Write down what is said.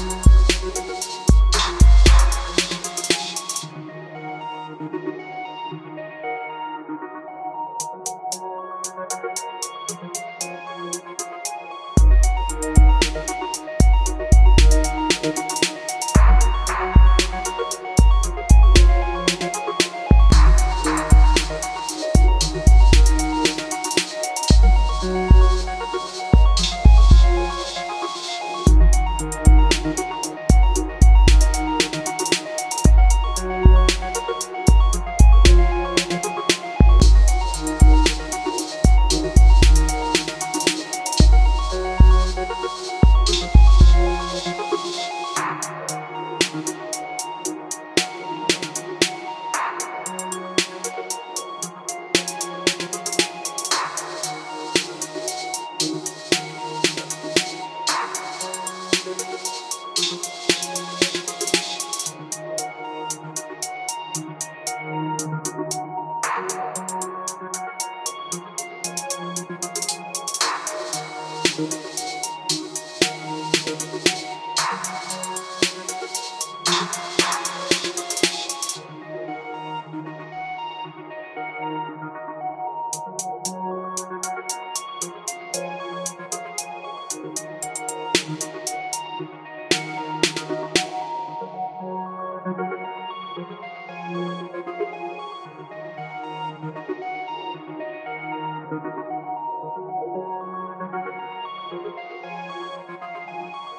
you. Thank